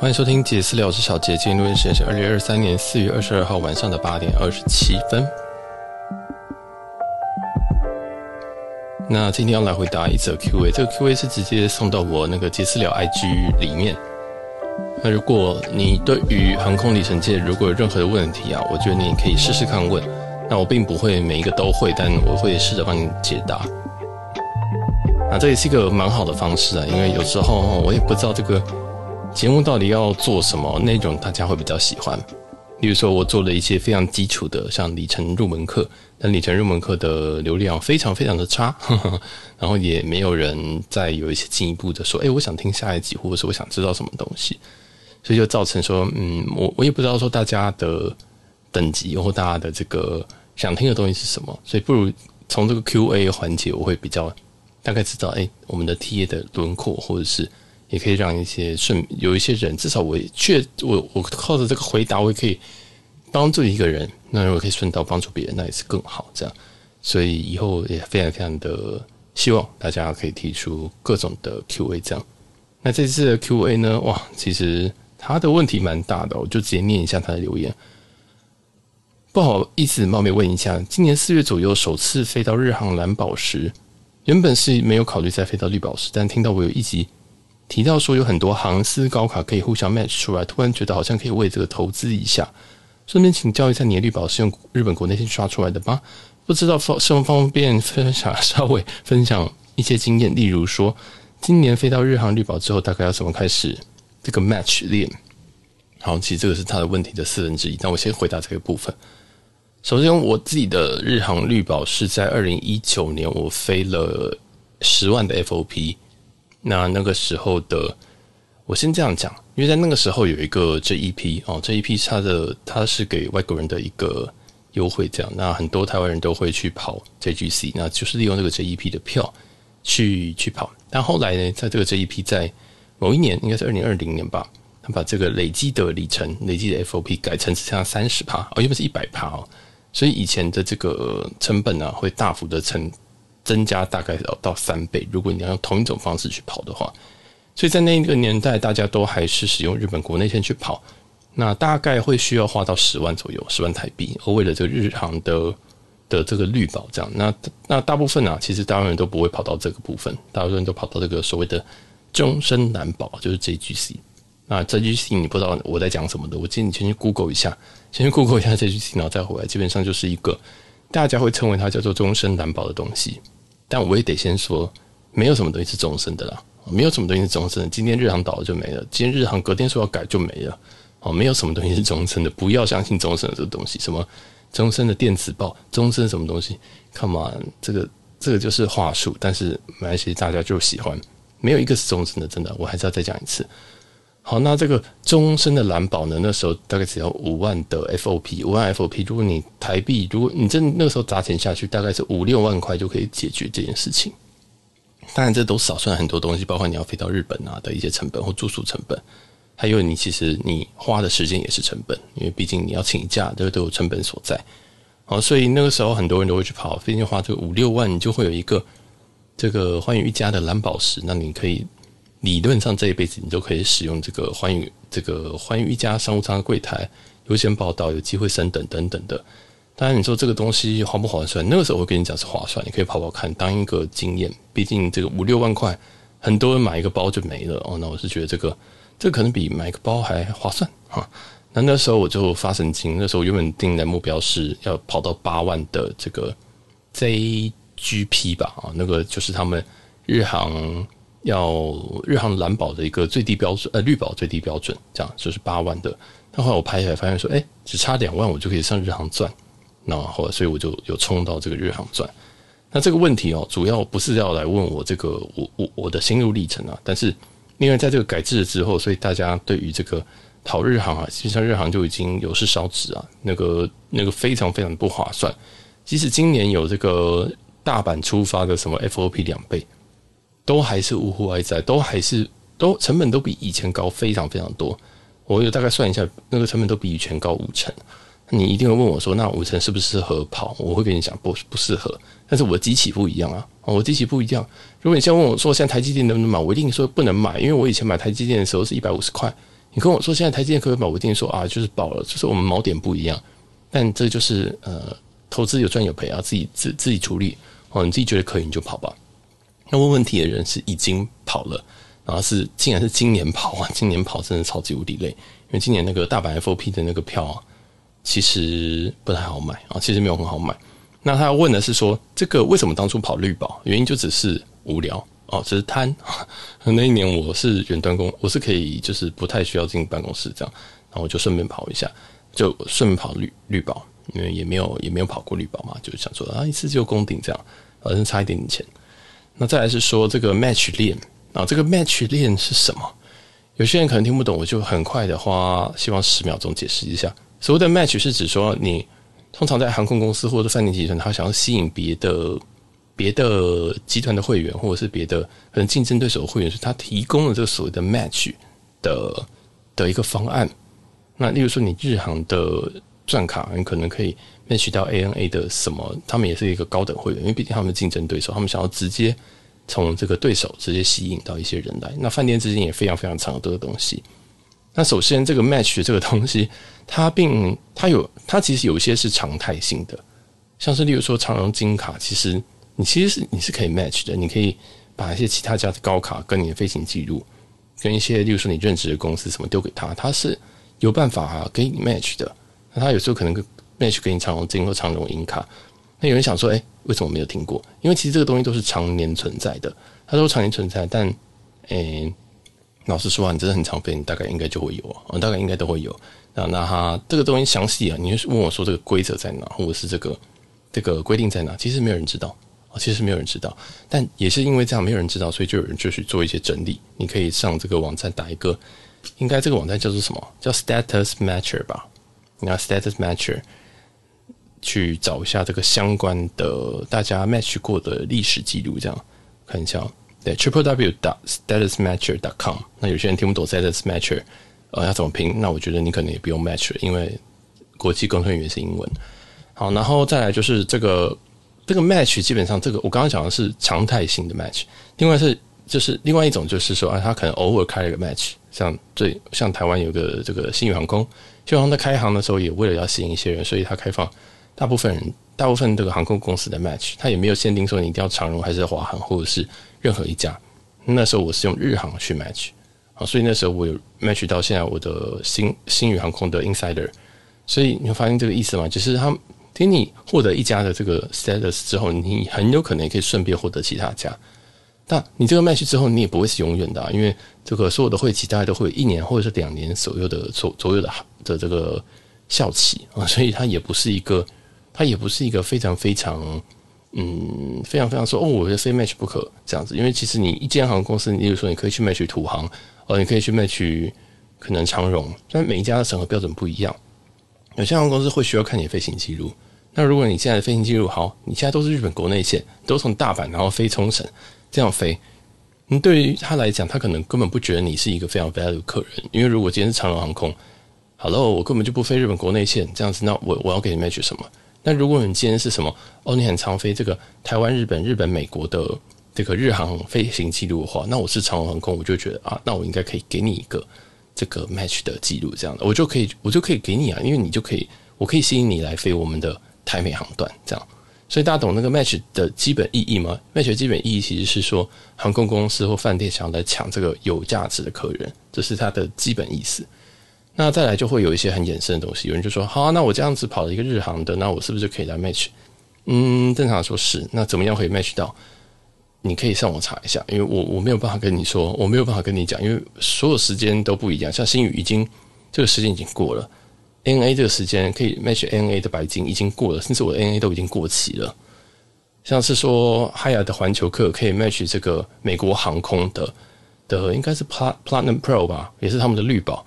欢迎收听杰私聊，我是小杰。今天录音时间是二零二三年四月二十二号晚上的八点二十七分。那今天要来回答一则 Q&A，这个 Q&A 是直接送到我那个杰私聊 IG 里面。那如果你对于航空里程界如果有任何的问题啊，我觉得你可以试试看问。那我并不会每一个都会，但我会试着帮你解答。那这也是一个蛮好的方式啊，因为有时候我也不知道这个。节目到底要做什么内容，大家会比较喜欢？例如说，我做了一些非常基础的，像里程入门课，但里程入门课的流量非常非常的差，呵呵，然后也没有人再有一些进一步的说，哎，我想听下一集，或者是我想知道什么东西，所以就造成说，嗯，我我也不知道说大家的等级或大家的这个想听的东西是什么，所以不如从这个 Q&A 环节，我会比较大概知道，哎，我们的 TA 的轮廓，或者是。也可以让一些顺有一些人，至少我确我我靠着这个回答，我也可以帮助一个人，那如果可以顺道帮助别人，那也是更好。这样，所以以后也非常非常的希望大家可以提出各种的 Q&A。这样，那这次的 Q&A 呢，哇，其实他的问题蛮大的，我就直接念一下他的留言。不好意思，冒昧问一下，今年四月左右首次飞到日航蓝宝石，原本是没有考虑再飞到绿宝石，但听到我有一集。提到说有很多航司高卡可以互相 match 出来，突然觉得好像可以为这个投资一下。顺便请教一下，你的绿宝是用日本国内线刷出来的吗？不知道方是否方便分享，稍微分享一些经验。例如说，今年飞到日航绿宝之后，大概要怎么开始这个 match 练？好，其实这个是他的问题的四分之一。那我先回答这个部分。首先，我自己的日航绿宝是在二零一九年，我飞了十万的 FOP。那那个时候的，我先这样讲，因为在那个时候有一个 JEP 哦，JEP 它的它是给外国人的一个优惠，这样，那很多台湾人都会去跑 JGC，那就是利用这个 JEP 的票去去跑。但后来呢，在这个 JEP 在某一年，应该是二零二零年吧，他把这个累积的里程、累积的 FOP 改成只剩下三十趴哦，原本是一百趴哦，所以以前的这个成本呢、会大幅的成。增加大概要到三倍，如果你要用同一种方式去跑的话，所以在那一个年代，大家都还是使用日本国内线去跑，那大概会需要花到十万左右，十万台币。而为了这个日航的的这个绿宝，这样，那那大部分啊，其实大部分人都不会跑到这个部分，大部分人都跑到这个所谓的终身难保，就是 JGC。那 JGC 你不知道我在讲什么的，我建议你先去 Google 一下，先去 Google 一下 JGC，然后再回来，基本上就是一个大家会称为它叫做终身难保的东西。但我也得先说，没有什么东西是终身的啦，没有什么东西是终身的。今天日航倒了就没了，今天日航隔天说要改就没了，哦，没有什么东西是终身的，不要相信终身的这个东西，什么终身的电子报，终身什么东西，Come on，这个这个就是话术，但是没关系，大家就喜欢，没有一个是终身的，真的，我还是要再讲一次。好，那这个终身的蓝宝呢？那时候大概只要五万的 FOP，五万 FOP。如果你台币，如果你真那时候砸钱下去，大概是五六万块就可以解决这件事情。当然，这都少算很多东西，包括你要飞到日本啊的一些成本或住宿成本，还有你其实你花的时间也是成本，因为毕竟你要请假，这个都有成本所在。好，所以那个时候很多人都会去跑，毕竟花这个五六万，你就会有一个这个寰宇一家的蓝宝石，那你可以。理论上这一辈子你都可以使用这个寰宇这个寰宇一家商务舱的柜台优先报到，有机会升等等等的。当然你说这个东西划不划算？那个时候我跟你讲是划算，你可以跑跑看，当一个经验。毕竟这个五六万块，很多人买一个包就没了哦。那我是觉得这个这可能比买个包还划算哈。那那时候我就发神经，那时候原本定的目标是要跑到八万的这个 JGP 吧啊，那个就是他们日航。要日航蓝宝的一个最低标准，呃，绿宝最低标准，这样就是八万的。但后来我拍下来发现说，哎、只差两万，我就可以上日航钻。那后来，所以我就有冲到这个日航钻。那这个问题哦，主要不是要来问我这个我我我的心路历程啊。但是因为在这个改制了之后，所以大家对于这个跑日航啊，其实际上日航就已经有事烧纸啊，那个那个非常非常不划算。即使今年有这个大阪出发的什么 FOP 两倍。都还是呜呼哀哉，都还是都成本都比以前高非常非常多。我有大概算一下，那个成本都比以前高五成。你一定会问我说，那五成适不适合跑？我会跟你讲，不不适合。但是我的机器不一样啊，我机器不一样。如果你现在问我说，现在台积电能不能买？我一定说不能买，因为我以前买台积电的时候是一百五十块，你跟我说现在台积电可不可以买？我一定说啊，就是保了，就是我们锚点不一样。但这就是呃，投资有赚有赔啊，自己自自己处理哦。你自己觉得可以，你就跑吧。那问问题的人是已经跑了，然后是竟然是今年跑啊，今年跑真的超级无敌累，因为今年那个大阪 FOP 的那个票，其实不太好买啊，其实没有很好买。那他要问的是说，这个为什么当初跑绿宝？原因就只是无聊哦，只是贪。那一年我是远端工，我是可以就是不太需要进办公室这样，然后我就顺便跑一下。就顺便跑绿绿宝，因为也没有也没有跑过绿宝嘛，就想说啊，一次就攻顶这样，反正差一点点钱。那再来是说这个 match 链啊，这个 match 链是什么？有些人可能听不懂，我就很快的花希望十秒钟解释一下。所谓的 match 是指说，你通常在航空公司或者饭店集团，他想要吸引别的别的集团的会员，或者是别的可能竞争对手的会员，是他提供了这个所谓的 match 的的一个方案。那例如说，你日航的钻卡，你可能可以 match 到 ANA 的什么？他们也是一个高等会员，因为毕竟他们的竞争对手，他们想要直接从这个对手直接吸引到一些人来。那饭店之间也非常非常常多的东西。那首先，这个 match 这个东西，它并它有它其实有一些是常态性的，像是例如说长荣金卡，其实你其实是你是可以 match 的，你可以把一些其他家的高卡跟你的飞行记录，跟一些例如说你任职的公司什么丢给他，他是。有办法啊，给你 match 的。那他有时候可能 match 给你长荣金或长荣银卡。那有人想说，哎、欸，为什么没有听过？因为其实这个东西都是常年存在的，它都常年存在。但，诶、欸，老实说啊，你真的很常飞，你大概应该就会有啊，大概应该都会有。那那它这个东西详细啊，你问我说这个规则在哪，或者是这个这个规定在哪？其实没有人知道啊，其实没有人知道。但也是因为这样，没有人知道，所以就有人就去做一些整理。你可以上这个网站打一个。应该这个网站叫做什么？叫 Status Matcher 吧？你要 Status Matcher 去找一下这个相关的大家 match 过的历史记录，这样看一下。对，Triple W dot Status Matcher dot com。那有些人听不懂 Status Matcher，呃，要怎么拼？那我觉得你可能也不用 match，因为国际沟通语言是英文。好，然后再来就是这个这个 match，基本上这个我刚刚讲的是常态性的 match。另外是就是另外一种就是说啊，他可能偶尔开了一个 match。像最像台湾有个这个新宇航空，新宇航空在开航的时候也为了要吸引一些人，所以他开放大部分人，大部分这个航空公司的 match，他也没有限定说你一定要长荣还是华航或者是任何一家。那时候我是用日航去 match 啊，所以那时候我有 match 到现在我的星星宇航空的 insider，所以你会发现这个意思吗？就是他听你获得一家的这个 status 之后，你很有可能也可以顺便获得其他家。但你这个 match 之后，你也不会是永远的啊，因为这个所有的会期大概都会有一年或者是两年左右的左左右的的这个效期啊，所以它也不是一个，它也不是一个非常非常嗯非常非常说哦，我觉得非 match 不可这样子，因为其实你一间航空公司，你比如说你可以去 match 土航，哦，你可以去 match 可能长荣，但每一家的审核标准不一样，有些航空公司会需要看你的飞行记录，那如果你现在的飞行记录好，你现在都是日本国内线，都从大阪然后飞冲绳。这样飞，你对于他来讲，他可能根本不觉得你是一个非常 value 客人，因为如果今天是长荣航空好了我根本就不飞日本国内线，这样子，那我我要给你 match 什么？那如果你今天是什么？哦，你很常飞这个台湾、日本、日本、美国的这个日航飞行记录的话，那我是长荣航空，我就觉得啊，那我应该可以给你一个这个 match 的记录，这样的，我就可以，我就可以给你啊，因为你就可以，我可以吸引你来飞我们的台美航段，这样。所以大家懂那个 match 的基本意义吗？match 的基本意义其实是说，航空公司或饭店想要来抢这个有价值的客人，这是它的基本意思。那再来就会有一些很衍生的东西，有人就说：好，那我这样子跑了一个日航的，那我是不是可以来 match？嗯，正常说是。那怎么样可以 match 到？你可以上网查一下，因为我我没有办法跟你说，我没有办法跟你讲，因为所有时间都不一样。像星宇已经这个时间已经过了。，N A 这个时间可以 match N A 的白金已经过了，甚至我的 N A 都已经过期了。像是说，海雅的环球客可以 match 这个美国航空的的，应该是 Plat Platinum Pro 吧，也是他们的绿宝，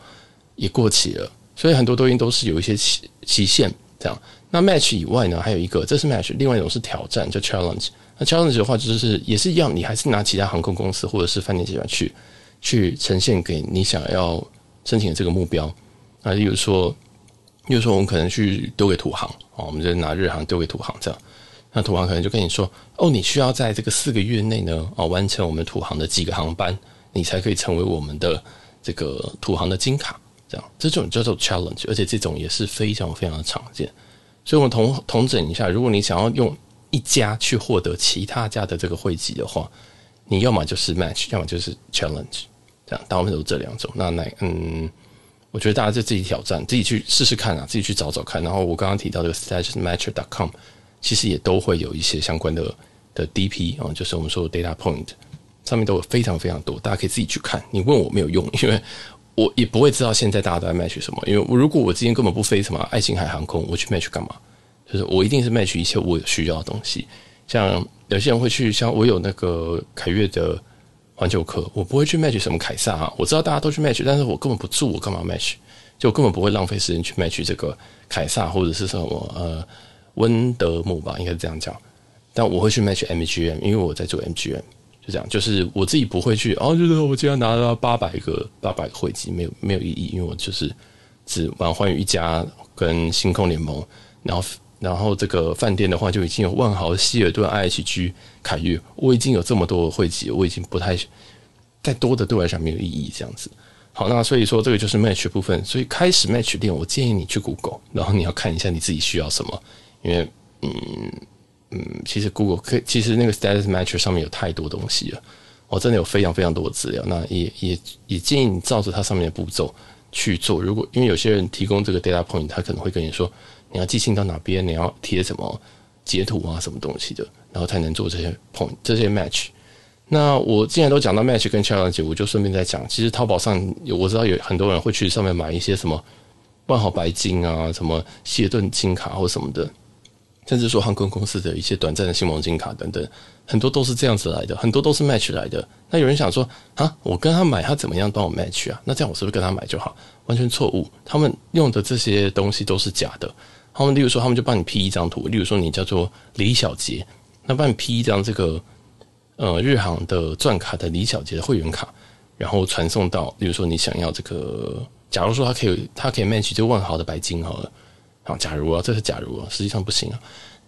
也过期了。所以很多东西都是有一些期期限这样。那 match 以外呢，还有一个，这是 match，另外一种是挑战，叫 challenge。那 challenge 的话，就是也是一样，你还是拿其他航空公司或者是饭店集团去去呈现给你想要申请的这个目标啊，例如说。比如说，我们可能去丢给土航哦，我们就拿日航丢给土航这样，那土航可能就跟你说，哦，你需要在这个四个月内呢，哦，完成我们土航的几个航班，你才可以成为我们的这个土航的金卡，这样这种叫做 challenge，而且这种也是非常非常的常见。所以，我们统统整一下，如果你想要用一家去获得其他家的这个汇集的话，你要么就是 match，要么就是 challenge，这样大部分都是这两种。那那嗯，我觉得大家就自己挑战，自己去试试看啊，自己去找找看。然后我刚刚提到这个 statusmatcher.com，其实也都会有一些相关的的 DP 啊，就是我们说的 data point，上面都有非常非常多，大家可以自己去看。你问我没有用，因为我也不会知道现在大家都在 match 什么。因为如果我今天根本不飞什么爱琴海航空，我去 match 干嘛？就是我一定是 match 一切我有需要的东西，像有些人会去，像我有那个凯越的环球客，我不会去 match 什么凯撒啊。我知道大家都去 match，但是我根本不住，我干嘛 match？就根本不会浪费时间去 match 这个凯撒或者是什么呃温德姆吧，应该是这样讲。但我会去 match MGM，因为我在做 MGM，就这样。就是我自己不会去，哦，就是我今天拿到八百个八百个会籍，没有没有意义，因为我就是只玩寰宇一家跟星空联盟，然后。然后这个饭店的话，就已经有万豪、希尔顿、IHG、凯悦，我已经有这么多的会籍，我已经不太再多的对我来讲没有意义。这样子，好，那所以说这个就是 match 部分。所以开始 match 练，我建议你去 Google，然后你要看一下你自己需要什么，因为嗯嗯，其实 Google 可以，其实那个 Status Match 上面有太多东西了，我真的有非常非常多的资料。那也也也建议你照着它上面的步骤去做。如果因为有些人提供这个 data point，他可能会跟你说。你要寄信到哪边？你要贴什么截图啊，什么东西的，然后才能做这些 point 这些 match。那我既然都讲到 match 跟 challenge，我就顺便再讲。其实淘宝上有我知道有很多人会去上面买一些什么万豪白金啊，什么希尔顿金卡或什么的，甚至说航空公司的一些短暂的星盟金卡等等，很多都是这样子来的，很多都是 match 来的。那有人想说啊，我跟他买，他怎么样帮我 match 啊？那这样我是不是跟他买就好？完全错误，他们用的这些东西都是假的。他们例如说，他们就帮你 P 一张图，例如说你叫做李小杰，那帮你 P 一张这个呃日航的钻卡的李小杰的会员卡，然后传送到，例如说你想要这个，假如说他可以，他可以 match 就万豪的白金好了，好，假如啊，这是假如啊，实际上不行啊，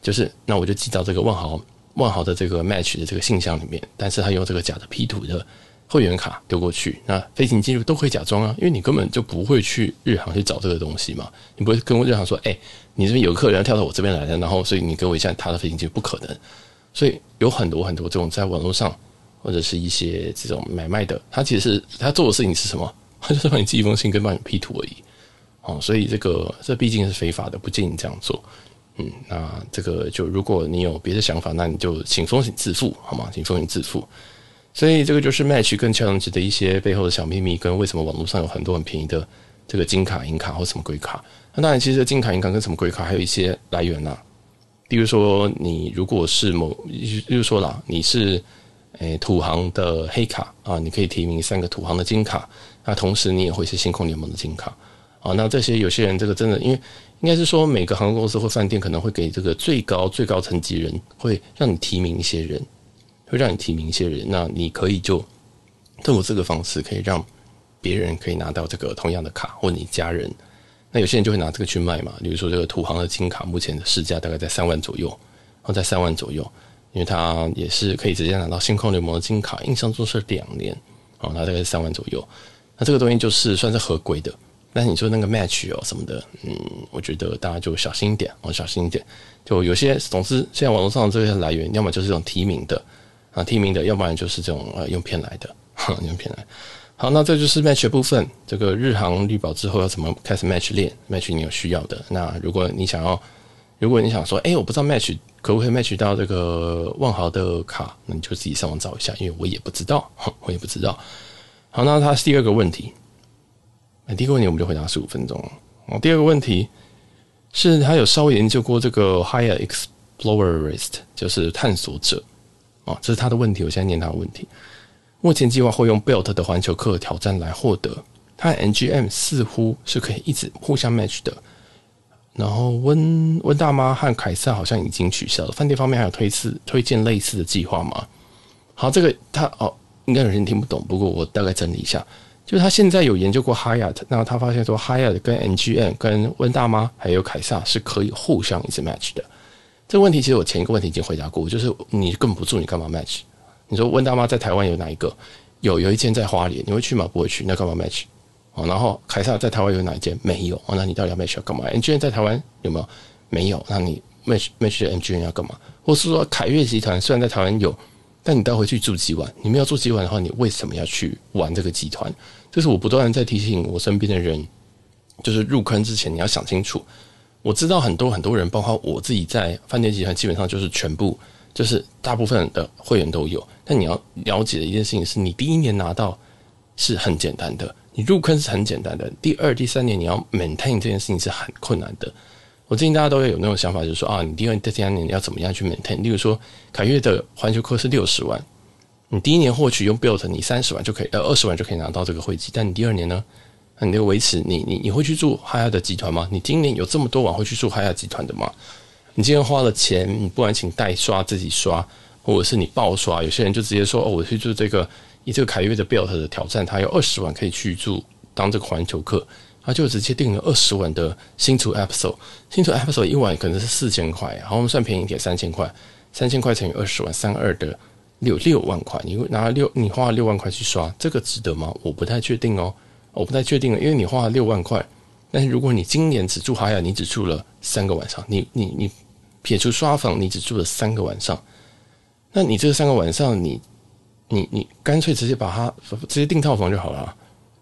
就是那我就寄到这个万豪万豪的这个 match 的这个信箱里面，但是他用这个假的 P 图的。会员卡丢过去，那飞行记录都可以假装啊，因为你根本就不会去日航去找这个东西嘛，你不会跟日航说，哎、你这边有客人跳到我这边来的，然后所以你给我一下他的飞行记录，不可能。所以有很多很多这种在网络上或者是一些这种买卖的，他其实是他做的事情是什么？他就是帮你寄一封信跟帮你 P 图而已。哦，所以这个这毕竟是非法的，不建议你这样做。嗯，那这个就如果你有别的想法，那你就请风险自负，好吗？请风险自负。所以这个就是 match 跟 challenge 的一些背后的小秘密，跟为什么网络上有很多很便宜的这个金卡、银卡或什么鬼卡。那当然，其实金卡、银卡跟什么鬼卡还有一些来源呐、啊。比如说，你如果是某，比如说啦，你是诶土行的黑卡啊，你可以提名三个土行的金卡。那同时你也会是星空联盟的金卡啊。那这些有些人这个真的，因为应该是说每个航空公司或饭店可能会给这个最高最高层级人，会让你提名一些人。会让你提名一些人，那你可以就透过这个方式，可以让别人可以拿到这个同样的卡，或你家人。那有些人就会拿这个去卖嘛，比如说这个土航的金卡，目前的市价大概在三万左右，然后在三万左右，因为它也是可以直接拿到星空联盟的金卡，印象中是两年，啊，那大概是三万左右。那这个东西就是算是合规的，但是你说那个 match 哦什么的，嗯，我觉得大家就小心一点哦，小心一点。就有些总之，现在网络上的这些来源，要么就是这种提名的。啊，提名的，要不然就是这种呃用骗来的，用骗来。好，那这就是 match 部分。这个日航绿宝之后要怎么开始 match 练？match 你有需要的。那如果你想要，如果你想说，哎、我不知道 match 可不可以 match 到这个万豪的卡，那你就自己上网找一下，因为我也不知道，我也不知道。好，那它是第二个问题。那第一个问题我们就回答十五分钟。哦，第二个问题是他有稍微研究过这个 Higher Explorerist，就是探索者。啊，这是他的问题。我现在念他的问题。目前计划会用 Bilt 的环球客挑战来获得。他 NGM 似乎是可以一直互相 match 的。然后温温大妈和凯撒好像已经取消了。饭店方面还有推次推荐类似的计划吗？好，这个他哦，应该有些人听不懂。不过我大概整理一下，就是他现在有研究过 Hyatt，然后他发现说 Hyatt 跟 MGM 跟温大妈还有凯撒是可以互相一直 match 的。这个问题其实我前一个问题已经回答过，就是你根本不住，你干嘛 match？你说温大妈在台湾有哪一个？有有一间在花莲，你会去吗？不会去，那干嘛 match？哦，然后凯撒在台湾有哪一间？没有哦，那你到底要 match 要干嘛？NGM 在台湾有没有？没有，那你 match match 的 MGM 要干嘛？或是说凯悦集团虽然在台湾有，但你带回去住几晚？你没有住几晚的话，你为什么要去玩这个集团？这是我不断在提醒我身边的人，就是入坑之前你要想清楚。我知道很多很多人，包括我自己在饭店集团，基本上就是全部，就是大部分的会员都有。但你要了解的一件事情是，你第一年拿到是很简单的。你入坑是很简单的，第二、第三年你要 maintain 这件事情是很困难的。我最近大家都会有那种想法，就是说啊，你第二、第三年你要怎么样去 maintain？例如说，凯悦的环球客是六十万，你第一年获取用 built，你三十万就可以，呃，二十万就可以拿到这个会籍。但你第二年呢，那你就维持你你你会去住 Hyatt 的集团吗？你今年有这么多晚会去住 Hyatt 集团的吗？你今天花了钱，你不管请代刷、自己刷，或者是你爆刷，有些人就直接说哦，我去住这个。以这个凯悦的 built 的挑战，他有二十万可以去住当这个环球客，他就直接订了二十万的新竹 episode，新竹 episode 一晚可能是四千块，好，我们算便宜一点，三千块，三千块乘以二十万，三二的六六万块，你拿六，你花了六万块去刷，这个值得吗？我不太确定哦，我不太确定，因为你花了六万块，但是如果你今年只住哈雅，你只住了三个晚上，你你你撇除刷房，你只住了三个晚上，那你这三个晚上你。你你干脆直接把它直接订套房就好了，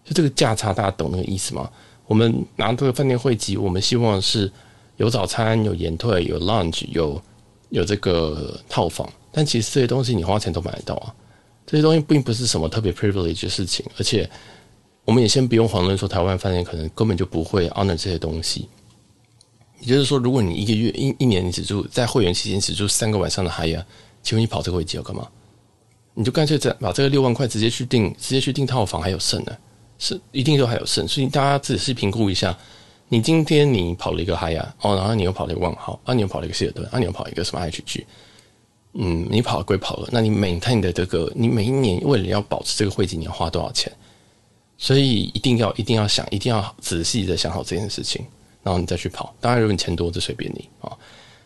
就这个价差，大家懂那个意思吗？我们拿这个饭店会籍，我们希望是有早餐、有延退、有 lunch、有有这个套房。但其实这些东西你花钱都买得到啊，这些东西并不是什么特别 privilege 的事情。而且我们也先不用遑论说台湾饭店可能根本就不会 honor 这些东西。也就是说，如果你一个月一一年你只住在会员期间只住三个晚上的 HAYA，请问你跑这个会籍要干嘛？你就干脆再把这个六万块直接去订，直接去订套房还有剩呢，是一定都还有剩，所以大家仔细评估一下。你今天你跑了一个 HI 啊哦，然后你又跑了一个万豪，啊，你又跑了一个希尔顿，啊，你又跑一个什么 HG，嗯，你跑了归跑了，那你 maintain 的这个，你每一年为了要保持这个会籍，你要花多少钱？所以一定要一定要想，一定要仔细的想好这件事情，然后你再去跑。当然，如果你钱多，就随便你啊。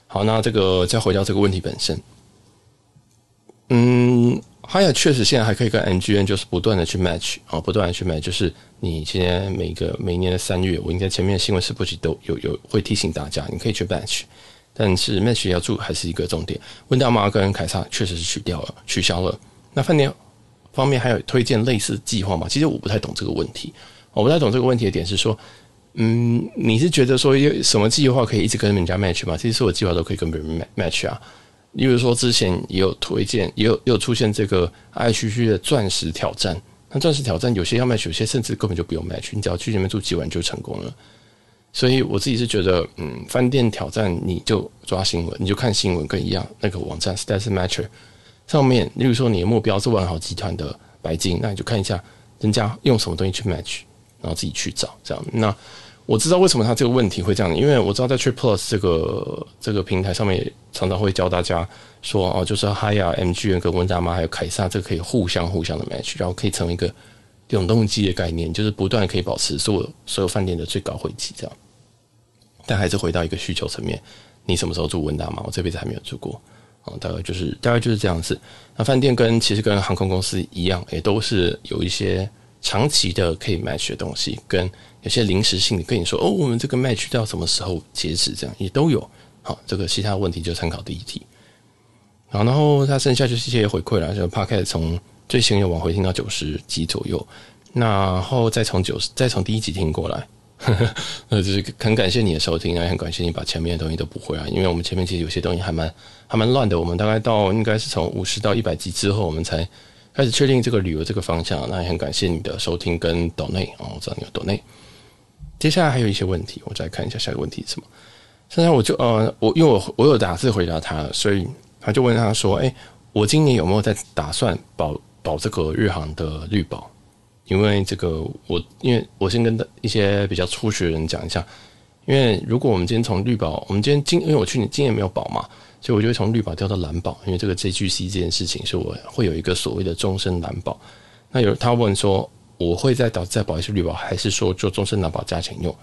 好，那这个再回到这个问题本身，嗯。哈雅确实现在还可以跟 NGN 就是不断的去 match 啊，不断的去 match，就是你现在每个每年的三月，我应该前面的新闻是不是都有有会提醒大家，你可以去 match，但是 match 要住还是一个重点。温大妈跟凯撒确实是取掉了，取消了。那饭店方面还有推荐类似计划吗？其实我不太懂这个问题，我不太懂这个问题的点是说，嗯，你是觉得说有什么计划可以一直跟人家 match 吗？其实所有计划都可以跟别人 match 啊。例如说，之前也有推荐，也有也有出现这个 IHG 的钻石挑战。那钻石挑战有些要 match，有些甚至根本就不用 match，你只要去里面住几晚就成功了。所以我自己是觉得，嗯，饭店挑战你就抓新闻，你就看新闻跟一样那个网站 StatsMatcher 上面，例如说你的目标是万豪集团的白金，那你就看一下人家用什么东西去 match，然后自己去找这样。那我知道为什么他这个问题会这样，因为我知道在 Trip Plus 这个这个平台上面，常常会教大家说哦，就是哈雅、MGM 跟温大妈还有凯撒，这个可以互相互相的 match，然后可以成为一个永动机的概念，就是不断可以保持所有所有饭店的最高会籍这样。但还是回到一个需求层面，你什么时候住温大妈？我这辈子还没有住过啊，大概就是大概就是这样子。那饭店跟其实跟航空公司一样，也都是有一些长期的可以 match 的东西跟。有些临时性的跟你说哦，我们这个 match 到什么时候截止？这样也都有。好，这个其他问题就参考第一题。好，然后它剩下就是一些回馈了，就 p o c a s t 从最新的往回听到九十集左右，然后再从九十再从第一集听过来，呃，就是很感谢你的收听，也很感谢你把前面的东西都补回来，因为我们前面其实有些东西还蛮还蛮乱的。我们大概到应该是从五十到一百集之后，我们才开始确定这个旅游这个方向。那也很感谢你的收听跟抖内哦，我知道你有抖内。接下来还有一些问题，我再看一下下一个问题是什么。现在我就呃，我因为我我有打字回答他了，所以他就问他说：“哎，我今年有没有在打算保保这个日航的绿保？因为这个我因为我先跟一些比较初学人讲一下，因为如果我们今天从绿保，我们今天今因为我去年今年没有保嘛，所以我就会从绿保调到蓝保，因为这个 JGC 这件事情，是我会有一个所谓的终身蓝保。那有他问说。我会再导再保一次绿保，还是说做终身蓝保加钱用？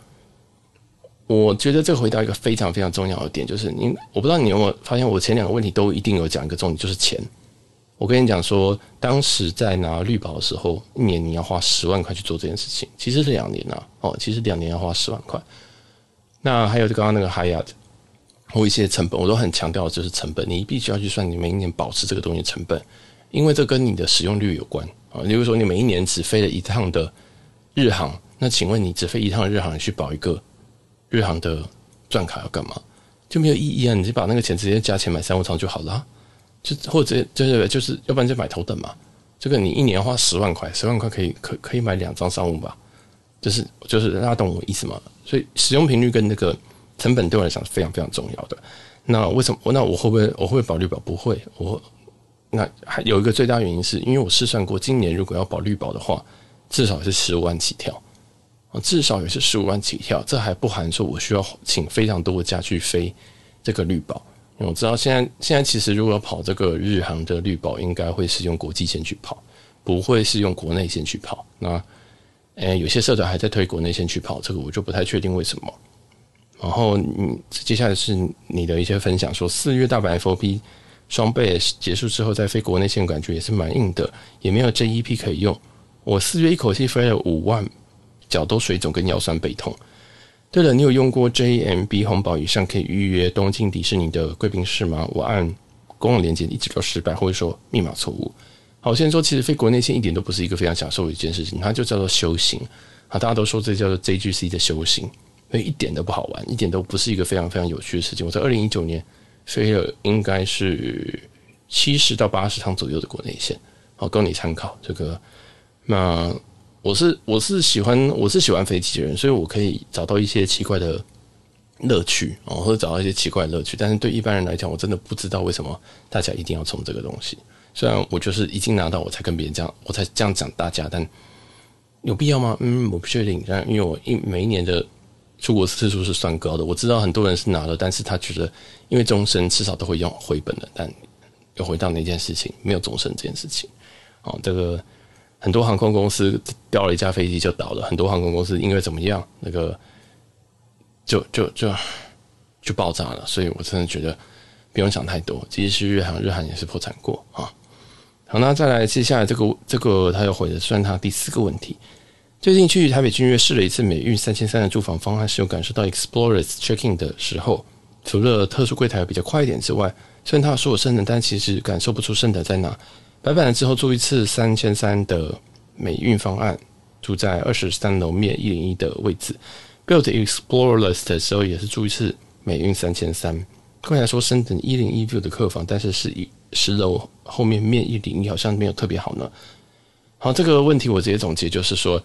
我觉得这个回答一个非常非常重要的点，就是你我不知道你有没有发现，我前两个问题都一定有讲一个重点，就是钱。我跟你讲说，当时在拿绿宝的时候，一年你要花十万块去做这件事情，其实是两年啊，哦，其实两年要花十万块。那还有就刚刚那个 Hyatt 或一些成本，我都很强调的，就是成本，你必须要去算你每一年保持这个东西成本，因为这跟你的使用率有关啊。例如说，你每一年只飞了一趟的日航，那请问你只飞一趟日航，你去保一个日航的钻卡要干嘛？就没有意义啊！你就把那个钱直接加钱买商务舱就好了，就或者就是就是，要不然就买头等嘛。这个你一年花十万块，十万块可以可可以买两张商务吧？就是就是大家懂我意思吗？所以使用频率跟那个成本对我来讲是非常非常重要的。那为什么？那我会不会我会不会保绿保？不会。我那还有一个最大原因是因为我试算过，今年如果要保绿保的话，至少是十五万起跳。至少也是十五万起跳，这还不含说我需要请非常多的假去飞这个绿宝。因为我知道现在现在其实如果要跑这个日航的绿宝，应该会是用国际线去跑，不会是用国内线去跑。那诶，有些社团还在推国内线去跑，这个我就不太确定为什么。然后你接下来是你的一些分享，说四月大阪 FOP 双倍结束之后再飞国内线，感觉也是蛮硬的，也没有 JEP 可以用。我四月一口气飞了五万。脚都水肿跟腰酸背痛。对了，你有用过 JMB 红宝以上可以预约东京迪士尼的贵宾室吗？我按公网连接一直都失败，或者说密码错误。好，我先说，其实飞国内线一点都不是一个非常享受的一件事情，它就叫做修行。啊，大家都说这叫做 JGC 的修行，所以一点都不好玩，一点都不是一个非常非常有趣的事情。我在二零一九年飞了应该是七十到八十趟左右的国内线，好，供你参考。这个那。我是我是喜欢我是喜欢飞机的人，所以我可以找到一些奇怪的乐趣哦，或者找到一些奇怪的乐趣。但是对一般人来讲，我真的不知道为什么大家一定要冲这个东西。虽然我就是已经拿到，我才跟别人这样，我才这样讲大家，但有必要吗？嗯，我不确定。但因为我一每一年的出国次数是算高的，我知道很多人是拿了，但是他觉得因为终身至少都会用回本的，但又回到那件事情，没有终身这件事情。哦，这个。很多航空公司掉了一架飞机就倒了，很多航空公司因为怎么样，那个就就就就爆炸了。所以我真的觉得不用想太多。即使是日韩，日韩也是破产过啊。好，那再来接下来这个这个他又回的算他第四个问题。最近去台北君悦试了一次美运三千三的住房方案，是有感受到 Explorers checking 的时候，除了特殊柜台比较快一点之外，虽然他说我升等，但其实感受不出升等在哪。白板了之后住一次三千三的美运方案，住在二十三楼面一零一的位置。Built Explorers 的时候也是住一次美运三千三。刚才说升等一零一 view 的客房，但是是一十楼后面面一零一好像没有特别好呢。好，这个问题我直接总结就是说，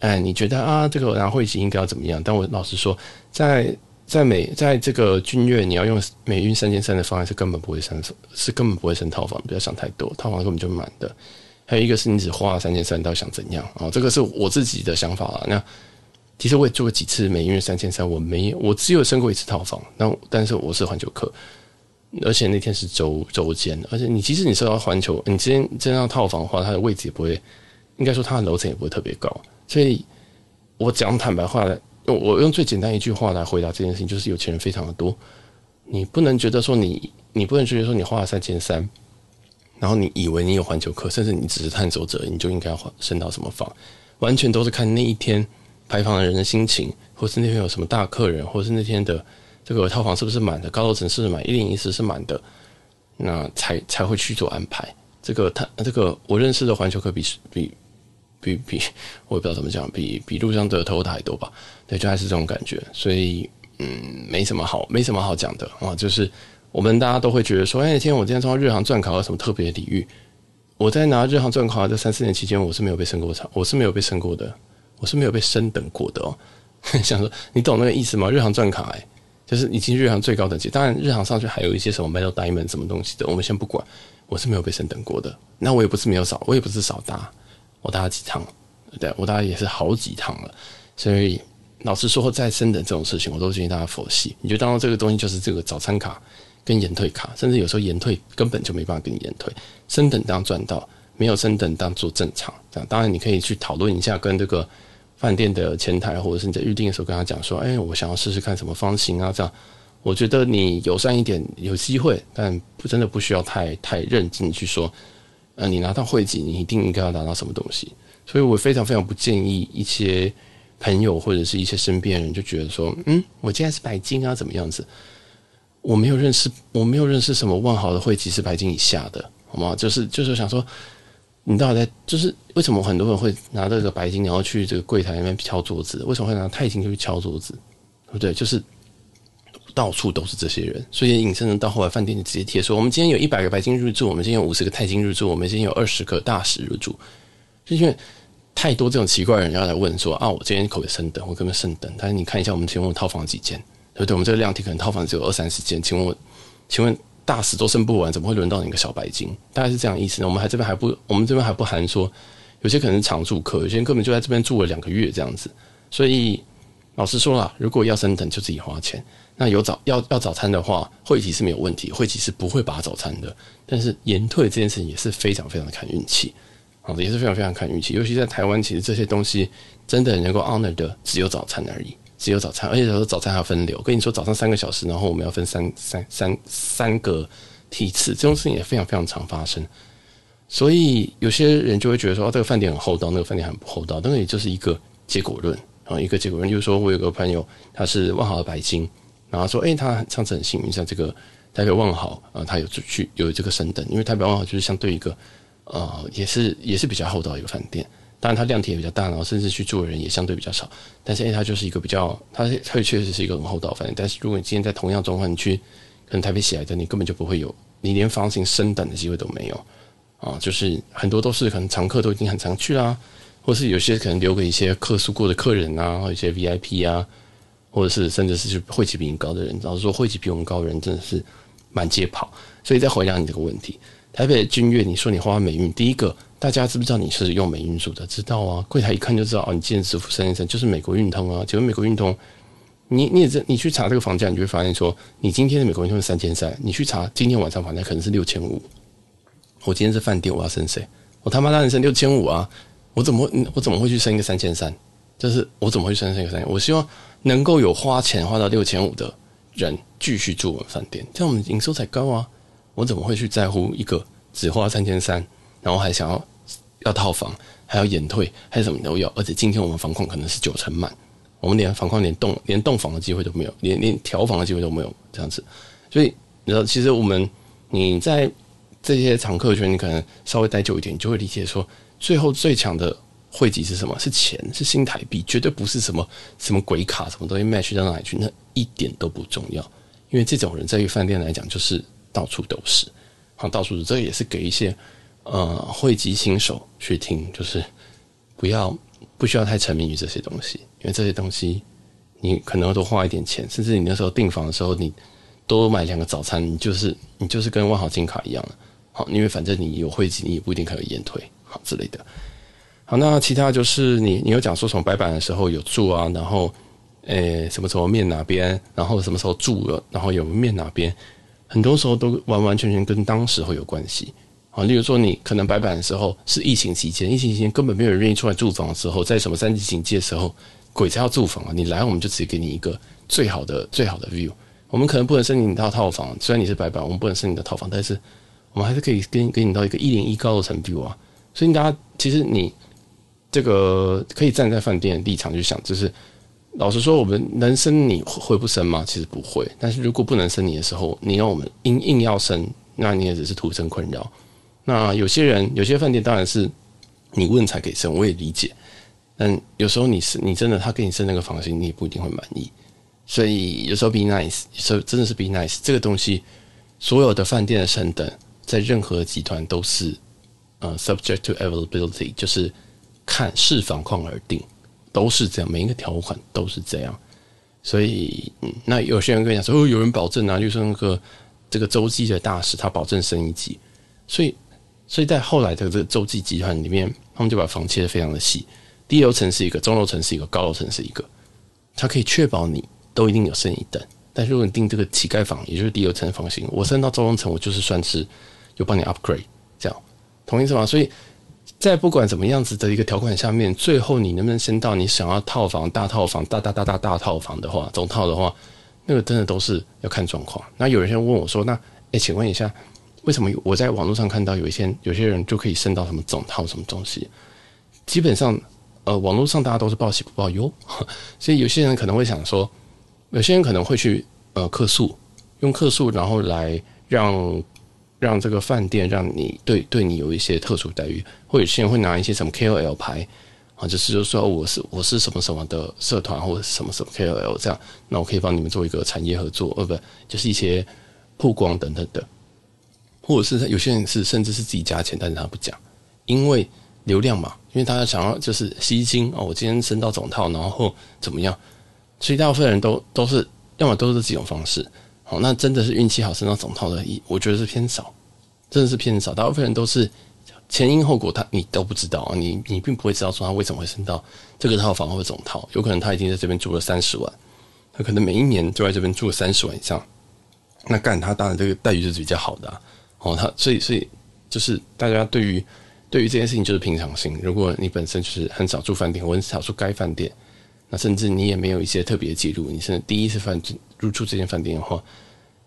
哎，你觉得啊，这个然后会籍应该要怎么样？但我老实说，在在美在这个君悦，你要用美运三千三的方案是根本不会升，是根本不会升套房，不要想太多，套房根本就满的。还有一个是你只花了三千三，到底想怎样啊、这个是我自己的想法了。那其实我也做过几次美运三千三，我没，我只有升过一次套房。那但是我是环球客，而且那天是周周间，而且你其实你收到环球，你今天真要套房的话，它的位置也不会，应该说它的楼层也不会特别高。所以我讲坦白话的。我用最简单一句话来回答这件事情，就是有钱人非常的多。你不能觉得说你，你不能觉得说你花了三千三，然后你以为你有环球客，甚至你只是探索者，你就应该要升到什么房，完全都是看那一天排房的人的心情，或是那天有什么大客人，或是那天的这个套房是不是满的，高楼层是不是满，一零一室是满的，那才才会去做安排。这个他这个我认识的环球客比比。比比我也不知道怎么讲，比比路上的头头还多吧？对，就还是这种感觉，所以嗯，没什么好，没什么好讲的啊。就是我们大家都会觉得说，哎，今天我今天抽到日航钻卡有什么特别的礼遇？我在拿日航钻卡这三四年期间，我是没有被升过场，我是没有被升过的，我是没有被升等过的哦。想说你懂那个意思吗？日航钻卡哎、就是已经日航最高等级，当然日航上去还有一些什么 Metal Diamond 什么东西的，我们先不管，我是没有被升等过的。那我也不是没有少，我也不是少搭。我搭了几趟，对，我搭也是好几趟了，所以老实说，在升等这种事情，我都建议大家佛系。你就当做这个东西就是这个早餐卡跟延退卡，甚至有时候延退根本就没办法给你延退。升等当赚到，没有升等当做正常。这样当然你可以去讨论一下，跟这个饭店的前台或者是你在预定的时候跟他讲说，哎，我想要试试看什么方形啊，这样。我觉得你友善一点有机会，但不真的不需要太太认真去说。呃，你拿到会籍，你一定应该要拿到什么东西。所以我非常非常不建议一些朋友或者是一些身边人就觉得说，嗯，我现在是白金啊，怎么样子？我没有认识，我没有认识什么万豪的会籍是白金以下的，好吗？就是就是想说，你到底在就是为什么很多人会拿这个白金，然后去这个柜台里面敲桌子？为什么会拿钛金去敲桌子？对不对？就是。到处都是这些人，所以引申的到后来饭店就直接贴说：我们今天有一百个白金入住，我们今天有五十个钛金入住，我们今天有二十个大使入住。就因为太多这种奇怪的人要来问说：啊，我今天可不可以升等？我可不可以升等？但是你看一下，我们请问套房几间？对不对？我们这个量体可能套房只有二三十间，请问我，请问大使都升不完，怎么会轮到你一个小白金？大概是这样意思呢。我们还这边还不，我们这边还不含说，有些可能是常住客，有些人根本就在这边住了两个月这样子。所以老实说啦，如果要升等，就自己花钱。那有早要要早餐的话，会籍是没有问题，会籍是不会拔早餐的。但是延退这件事情也是非常非常的看运气，好也是非常非常看运气。尤其在台湾，其实这些东西真的能够 honor 的只有早餐而已，只有早餐。而且有时候早餐还要分流，跟你说早上三个小时，然后我们要分三三三三个梯次，这种事情也非常非常常发生。所以有些人就会觉得说，哦，这个饭店很厚道，那个饭店很不厚道。但是也就是一个结果论啊，一个结果论就是说我有个朋友，他是万豪的白金。然后说，哎、欸，他上次很幸运，像这个台北万豪啊，他有去有这个升等，因为台北万豪就是相对一个呃，也是也是比较厚道一个饭店，当然它量体也比较大，然后甚至去住的人也相对比较少，但是哎，它就是一个比较，它它确实是一个很厚道的饭店。但是如果你今天在同样状况，你去可能台北喜来登，你根本就不会有，你连房型升等的机会都没有啊，就是很多都是可能常客都已经很常去啦，或是有些可能留给一些客诉过的客人啊，或一些 VIP 啊。或者是甚至是会籍比你高的人，老实说，会籍比我们高的人真的是满街跑。所以再回答你这个问题，台北的君悦，你说你花美运，第一个大家知不知道你是用美运住的？知道啊，柜台一看就知道哦，你今天支付三千三就是美国运通啊。请问美国运通，你你也这你去查这个房价，你就会发现说，你今天的美国运通是三千三，你去查今天晚上房价可能是六千五。我今天是饭店，我要升谁？我他妈当然升六千五啊！我怎么会我怎么会去升一个三千三？就是我怎么会去升一个三千？我希望。能够有花钱花到六千五的人继续住我们饭店，这样我们营收才高啊！我怎么会去在乎一个只花三千三，然后还想要要套房，还要延退，还有什么都要？而且今天我们房况可能是九成满，我们连房况连动连动房的机会都没有，连连调房的机会都没有，这样子。所以你知道，其实我们你在这些常客圈，你可能稍微待久一点，你就会理解说，最后最强的。汇集是什么？是钱，是新台币，绝对不是什么什么鬼卡，什么东西 match 到哪里去，那一点都不重要。因为这种人在于饭店来讲，就是到处都是，好，到处是。这也是给一些呃汇集新手去听，就是不要不需要太沉迷于这些东西，因为这些东西你可能多花一点钱，甚至你那时候订房的时候，你多买两个早餐，你就是你就是跟万豪金卡一样了，好，因为反正你有汇集，你也不一定可以延退，好之类的。好，那其他就是你，你有讲说从白板的时候有住啊，然后，诶，什么时候面哪边，然后什么时候住了，然后有面哪边，很多时候都完完全全跟当时会有关系。啊，例如说你可能白板的时候是疫情期间，疫情期间根本没有人愿意出来住房的时候，在什么三级警戒的时候，鬼才要住房啊！你来我们就直接给你一个最好的最好的 view。我们可能不能申请你套套房，虽然你是白板，我们不能申请你的套房，但是我们还是可以给给你到一个一零一高楼层 view 啊。所以大家其实你。这个可以站在饭店立场去想，就是老实说，我们能升你会不升吗？其实不会。但是如果不能升你的时候，你要我们硬硬要升，那你也只是徒增困扰。那有些人，有些饭店当然是你问才给升，我也理解。但有时候你是你真的他给你升那个房型，你也不一定会满意。所以有时候 be nice，有时候真的是 be nice。这个东西，所有的饭店的升等，在任何集团都是呃 subject to availability，就是。看视房况而定，都是这样，每一个条款都是这样。所以，那有些人跟你讲说，哦，有人保证啊，就是那个这个洲际的大使，他保证升一级。所以，所以在后来的这个洲际集团里面，他们就把房切得非常的细，低楼层是一个，中楼层是一个，高楼层是一个，它可以确保你都一定有升一等。但是如果你订这个乞丐房，也就是低楼层房型，我升到中楼层，我就是算是有帮你 upgrade，这样，同意是吗？所以。在不管怎么样子的一个条款下面，最后你能不能升到你想要套房、大套房、大大大大大套房的话，总套的话，那个真的都是要看状况。那有人先问我说：“那诶，请问一下，为什么我在网络上看到有一些有些人就可以升到什么总套什么东西？基本上，呃，网络上大家都是报喜不报忧，所以有些人可能会想说，有些人可能会去呃客诉，用客诉然后来让让这个饭店让你对对你有一些特殊待遇，或有些人会拿一些什么 KOL 牌啊，就是就说我是我是什么什么的社团或者什么什么 KOL 这样，那我可以帮你们做一个产业合作，呃，不就是一些曝光等等的。或者是有些人是甚至是自己加钱，但是他不讲，因为流量嘛，因为大家想要就是吸金哦，我今天升到总套，然后怎么样？所以大部分人都都是要么都是这几种方式。好，那真的是运气好升到总套的，我觉得是偏少，真的是偏少。大部分人都是前因后果他你都不知道，你你并不会知道说他为什么会升到这个套房或者总套，有可能他已经在这边住了三十万，他可能每一年就在这边住了三十万以上，那干他当然这个待遇是比较好的。哦，他所以所以就是大家对于对于这件事情就是平常心。如果你本身就是很少住饭店，或很少住该饭店，那甚至你也没有一些特别的记录，你是第一次饭入住这间饭店的话，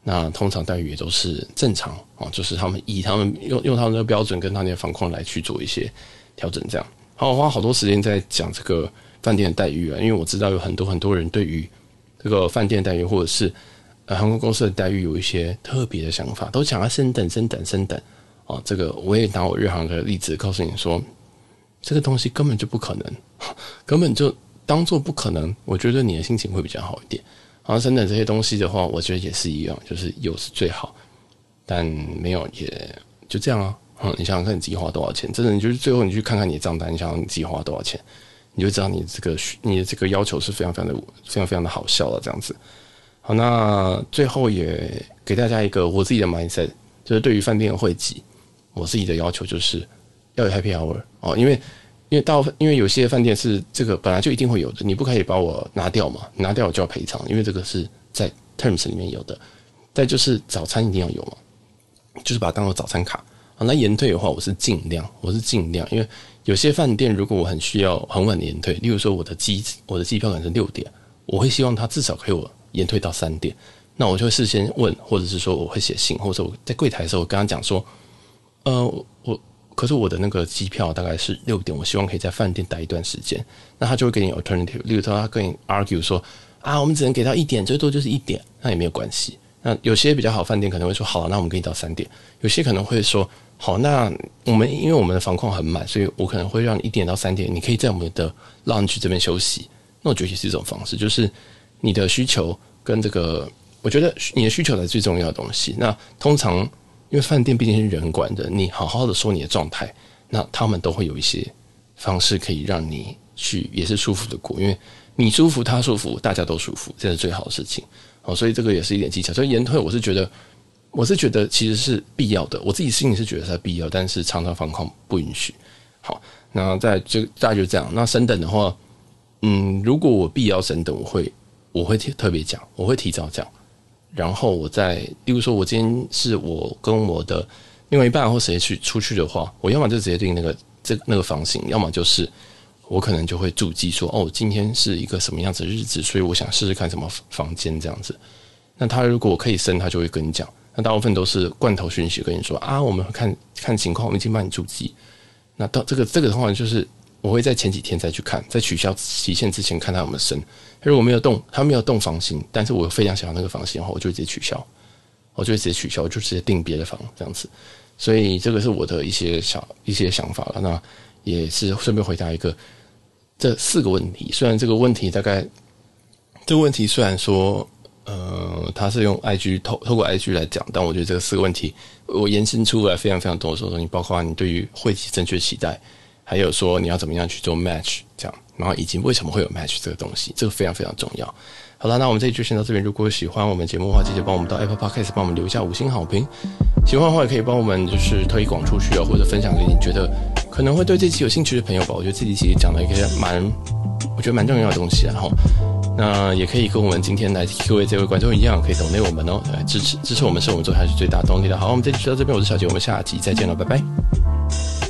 那通常待遇也都是正常哦。就是他们以他们用用他们的标准跟他们的房况来去做一些调整，这样。好，我花好多时间在讲这个饭店的待遇啊，因为我知道有很多很多人对于这个饭店待遇或者是。呃，航空公司的待遇有一些特别的想法，都想要升等、升等、升等。哦，这个我也拿我日航的例子告诉你说，这个东西根本就不可能，根本就当做不可能。我觉得你的心情会比较好一点。然后升等这些东西的话，我觉得也是一样，就是有是最好，但没有也就这样啊。嗯，你想想看你自己花多少钱，真的，你就是最后你去看看你的账单，你想想你自己花多少钱，你就知道你这个你的这个要求是非常非常的非常非常的好笑了，这样子。好，那最后也给大家一个我自己的 mindset，就是对于饭店的会籍，我自己的要求就是要有 happy hour 哦，因为因为大部分因为有些饭店是这个本来就一定会有的，你不可以把我拿掉嘛，拿掉我就要赔偿，因为这个是在 terms 里面有的。再就是早餐一定要有嘛，就是把它当做早餐卡。好，那延退的话，我是尽量，我是尽量，因为有些饭店如果我很需要很晚的延退，例如说我的机我的机票可能是六点，我会希望他至少可以我。延退到三点，那我就会事先问，或者是说我会写信，或者我在柜台的时候，我跟他讲说，呃，我可是我的那个机票大概是六点，我希望可以在饭店待一段时间，那他就会给你 alternative，例如说他跟你 argue 说，啊，我们只能给到一点，最多就是一点，那也没有关系。那有些比较好饭店可能会说，好，那我们给你到三点。有些可能会说，好，那我们因为我们的房况很满，所以我可能会让一点到三点，你可以在我们的 lounge 这边休息。那我觉得也是一种方式，就是。你的需求跟这个，我觉得你的需求才是最重要的东西。那通常因为饭店毕竟是人管的，你好好的说你的状态，那他们都会有一些方式可以让你去也是舒服的过，因为你舒服，他舒服，大家都舒服，这是最好的事情。好，所以这个也是一点技巧。所以延退，我是觉得，我是觉得其实是必要的。我自己心里是觉得它必要，但是常常防控不允许。好，那在这大概就这样。那升等的话，嗯，如果我必要升等，我会。我会提特别讲，我会提早讲，然后我再，例如说，我今天是我跟我的另外一半或谁去出去的话，我要么就直接订那个这那个房型，要么就是我可能就会注记说，哦，今天是一个什么样子的日子，所以我想试试看什么房间这样子。那他如果可以升，他就会跟你讲。那大部分都是罐头讯息跟你说啊，我们看看情况，我们已经帮你注记。那到这个这个的话就是。我会在前几天再去看，在取消期限之前看他有没有升。如果没有动，他没有动房型，但是我非常想要那个房型的话，我就直接取消，我就直接取消，我就直接订别的房这样子。所以这个是我的一些小一些想法了。那也是顺便回答一个这四个问题。虽然这个问题大概这个问题虽然说呃，他是用 IG 透透过 IG 来讲，但我觉得这个四个问题我延伸出来非常非常多的东西，包括你对于汇集正确期待。还有说你要怎么样去做 match 这样，然后以及为什么会有 match 这个东西，这个非常非常重要。好了，那我们这一就先到这边。如果喜欢我们节目的话，记得帮我们到 Apple Podcast 帮我们留下五星好评。喜欢的话也可以帮我们就是推广出去啊，或者分享给你觉得可能会对这期有兴趣的朋友吧。我觉得这期其实讲了一个蛮，我觉得蛮重要的东西啊。然后那也可以跟我们今天来 Q&A 这位观众一样，可以 donate 我们哦，来支持支持我们，是我们做下去最大动力的。好，我们这期就到这边，我是小杰，我们下期再见了，拜拜。